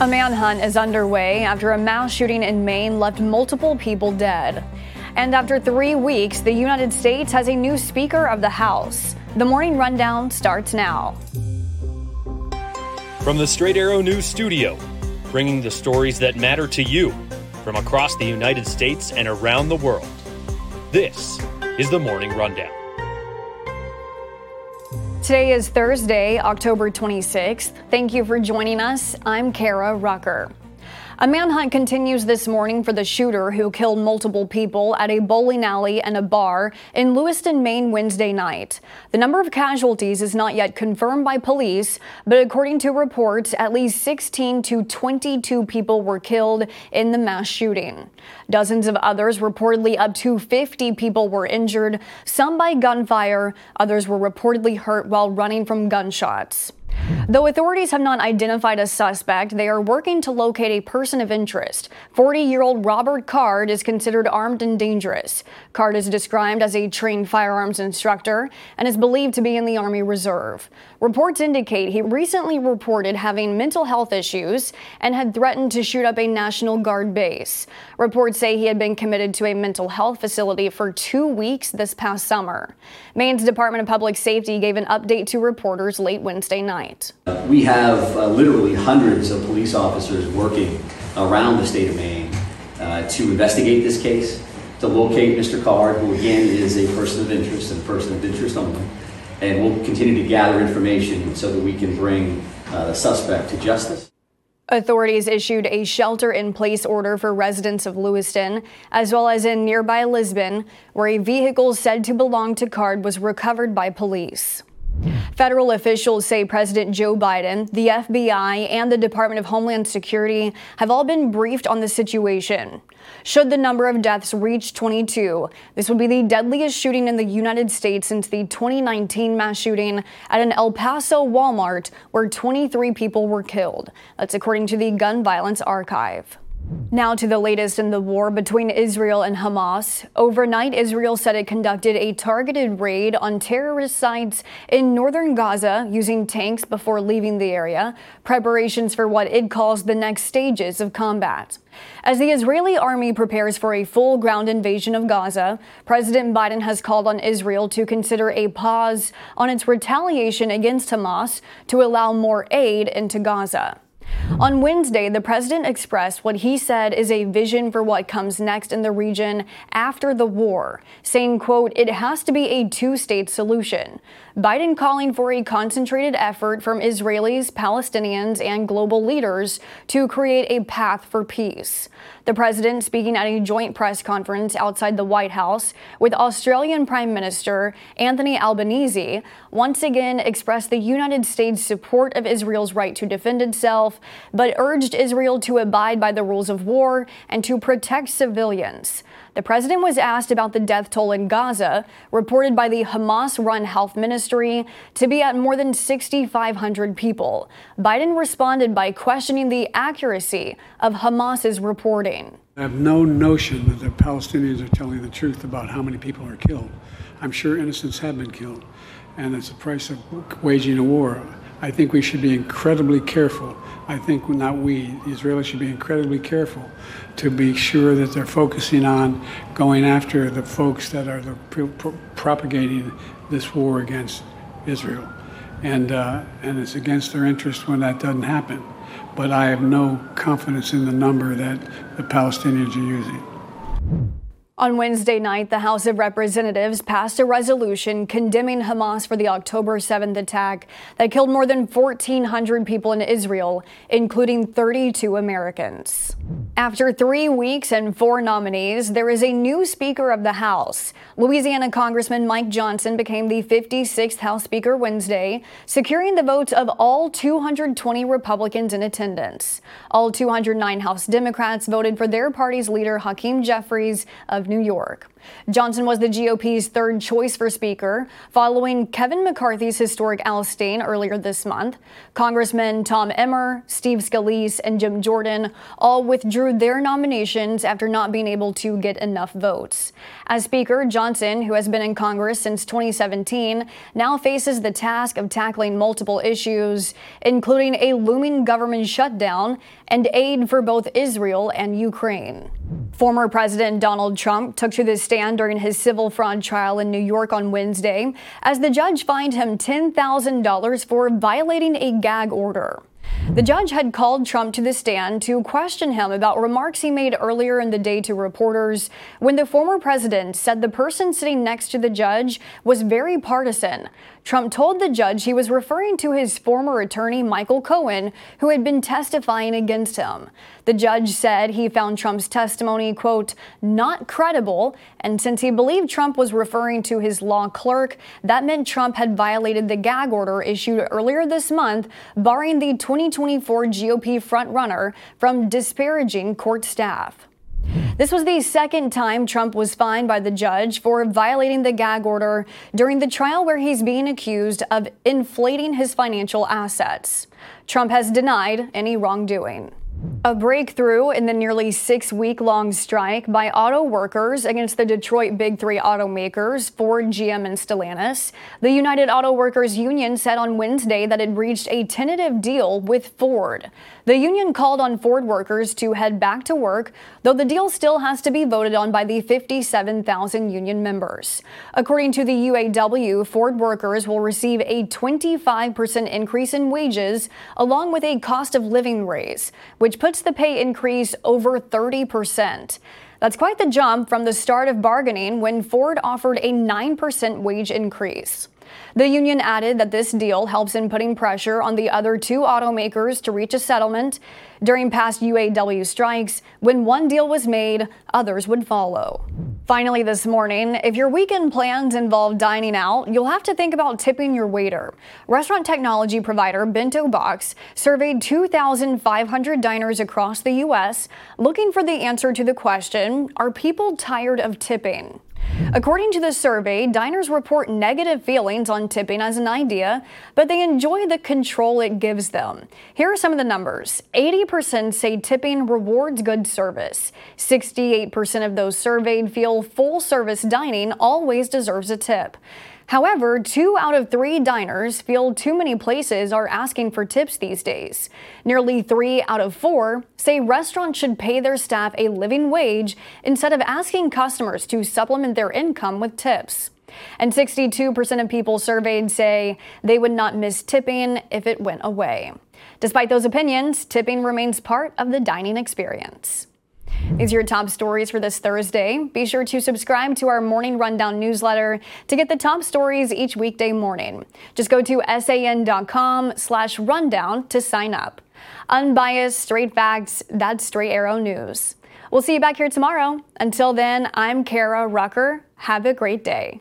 A manhunt is underway after a mass shooting in Maine left multiple people dead. And after three weeks, the United States has a new Speaker of the House. The morning rundown starts now. From the Straight Arrow News Studio, bringing the stories that matter to you from across the United States and around the world. This is the Morning Rundown. Today is Thursday, October 26th. Thank you for joining us. I'm Kara Rucker. A manhunt continues this morning for the shooter who killed multiple people at a bowling alley and a bar in Lewiston, Maine Wednesday night. The number of casualties is not yet confirmed by police, but according to reports, at least 16 to 22 people were killed in the mass shooting. Dozens of others, reportedly up to 50 people, were injured, some by gunfire, others were reportedly hurt while running from gunshots. Though authorities have not identified a suspect, they are working to locate a person of interest. 40 year old Robert Card is considered armed and dangerous. Card is described as a trained firearms instructor and is believed to be in the Army Reserve. Reports indicate he recently reported having mental health issues and had threatened to shoot up a National Guard base. Reports say he had been committed to a mental health facility for two weeks this past summer. Maine's Department of Public Safety gave an update to reporters late Wednesday night. We have uh, literally hundreds of police officers working around the state of Maine uh, to investigate this case, to locate Mr. Card, who again is a person of interest and a person of interest only. And we'll continue to gather information so that we can bring uh, the suspect to justice. Authorities issued a shelter in place order for residents of Lewiston, as well as in nearby Lisbon, where a vehicle said to belong to Card was recovered by police. Federal officials say President Joe Biden, the FBI, and the Department of Homeland Security have all been briefed on the situation. Should the number of deaths reach 22, this would be the deadliest shooting in the United States since the 2019 mass shooting at an El Paso Walmart where 23 people were killed. That's according to the Gun Violence Archive. Now to the latest in the war between Israel and Hamas. Overnight, Israel said it conducted a targeted raid on terrorist sites in northern Gaza using tanks before leaving the area, preparations for what it calls the next stages of combat. As the Israeli army prepares for a full ground invasion of Gaza, President Biden has called on Israel to consider a pause on its retaliation against Hamas to allow more aid into Gaza. On Wednesday, the president expressed what he said is a vision for what comes next in the region after the war, saying, quote, it has to be a two-state solution. Biden calling for a concentrated effort from Israelis, Palestinians, and global leaders to create a path for peace. The president speaking at a joint press conference outside the White House with Australian Prime Minister Anthony Albanese once again expressed the United States' support of Israel's right to defend itself, but urged Israel to abide by the rules of war and to protect civilians. The president was asked about the death toll in Gaza, reported by the Hamas run health ministry to be at more than 6,500 people. Biden responded by questioning the accuracy of Hamas's reporting. I have no notion that the Palestinians are telling the truth about how many people are killed. I'm sure innocents have been killed, and it's the price of waging a war. I think we should be incredibly careful. I think not we, the Israelis should be incredibly careful to be sure that they're focusing on going after the folks that are propagating this war against Israel. And, uh, and it's against their interest when that doesn't happen. But I have no confidence in the number that the Palestinians are using. On Wednesday night, the House of Representatives passed a resolution condemning Hamas for the October 7th attack that killed more than 1,400 people in Israel, including 32 Americans. After three weeks and four nominees, there is a new Speaker of the House. Louisiana Congressman Mike Johnson became the 56th House Speaker Wednesday, securing the votes of all 220 Republicans in attendance. All 209 House Democrats voted for their party's leader, Hakeem Jeffries of New York. Johnson was the GOP's third choice for Speaker, following Kevin McCarthy's historic ousting earlier this month. Congressmen Tom Emmer, Steve Scalise, and Jim Jordan all withdrew their nominations after not being able to get enough votes. As Speaker, Johnson, who has been in Congress since 2017, now faces the task of tackling multiple issues, including a looming government shutdown and aid for both Israel and Ukraine. Former President Donald Trump took to the stand during his civil fraud trial in New York on Wednesday as the judge fined him $10,000 for violating a gag order. The judge had called Trump to the stand to question him about remarks he made earlier in the day to reporters when the former president said the person sitting next to the judge was very partisan. Trump told the judge he was referring to his former attorney, Michael Cohen, who had been testifying against him. The judge said he found Trump's testimony, quote, not credible, and since he believed Trump was referring to his law clerk, that meant Trump had violated the gag order issued earlier this month, barring the 2024 GOP frontrunner from disparaging court staff. This was the second time Trump was fined by the judge for violating the gag order during the trial where he's being accused of inflating his financial assets. Trump has denied any wrongdoing. A breakthrough in the nearly six week long strike by auto workers against the Detroit Big Three automakers, Ford, GM, and Stellantis. The United Auto Workers Union said on Wednesday that it reached a tentative deal with Ford. The union called on Ford workers to head back to work, though the deal still has to be voted on by the 57,000 union members. According to the UAW, Ford workers will receive a 25% increase in wages, along with a cost of living raise, which puts the pay increase over 30%. That's quite the jump from the start of bargaining when Ford offered a 9% wage increase. The union added that this deal helps in putting pressure on the other two automakers to reach a settlement. During past UAW strikes, when one deal was made, others would follow. Finally, this morning, if your weekend plans involve dining out, you'll have to think about tipping your waiter. Restaurant technology provider Bento Box surveyed 2,500 diners across the U.S. looking for the answer to the question Are people tired of tipping? According to the survey, diners report negative feelings on tipping as an idea, but they enjoy the control it gives them. Here are some of the numbers 80% say tipping rewards good service, 68% of those surveyed feel full service dining always deserves a tip. However, two out of three diners feel too many places are asking for tips these days. Nearly three out of four say restaurants should pay their staff a living wage instead of asking customers to supplement their income with tips. And 62% of people surveyed say they would not miss tipping if it went away. Despite those opinions, tipping remains part of the dining experience. These are your top stories for this Thursday. Be sure to subscribe to our morning rundown newsletter to get the top stories each weekday morning. Just go to san.com slash rundown to sign up. Unbiased, straight facts, that's Straight Arrow News. We'll see you back here tomorrow. Until then, I'm Kara Rucker. Have a great day.